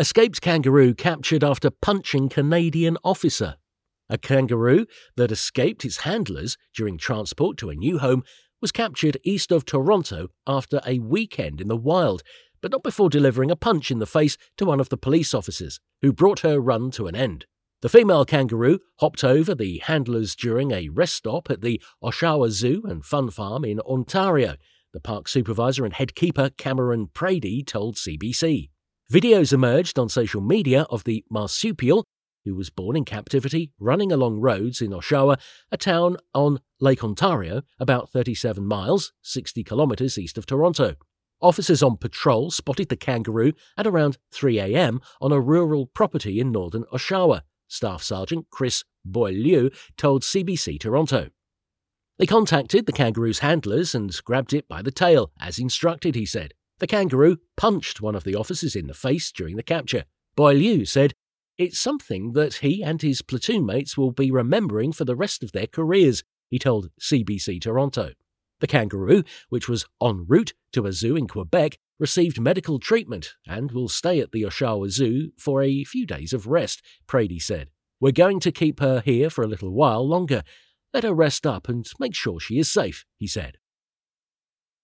Escaped kangaroo captured after punching Canadian officer. A kangaroo that escaped its handlers during transport to a new home was captured east of Toronto after a weekend in the wild, but not before delivering a punch in the face to one of the police officers, who brought her run to an end. The female kangaroo hopped over the handlers during a rest stop at the Oshawa Zoo and Fun Farm in Ontario, the park supervisor and head keeper Cameron Preyde told CBC. Videos emerged on social media of the marsupial, who was born in captivity, running along roads in Oshawa, a town on Lake Ontario, about 37 miles, 60 kilometres east of Toronto. Officers on patrol spotted the kangaroo at around 3 a.m. on a rural property in northern Oshawa. Staff Sergeant Chris Boileau told CBC Toronto. They contacted the kangaroo's handlers and grabbed it by the tail, as instructed, he said. The kangaroo punched one of the officers in the face during the capture. Boileau said, It's something that he and his platoon mates will be remembering for the rest of their careers, he told CBC Toronto. The kangaroo, which was en route to a zoo in Quebec, received medical treatment and will stay at the Oshawa Zoo for a few days of rest, Preyde said. We're going to keep her here for a little while longer. Let her rest up and make sure she is safe, he said.